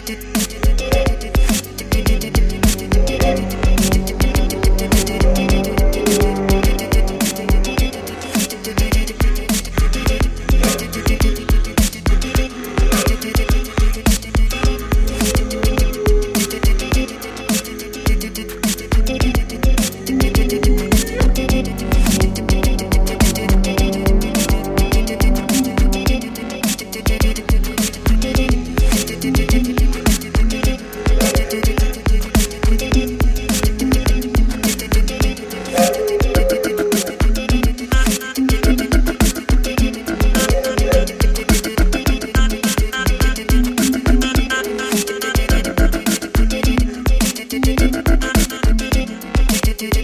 do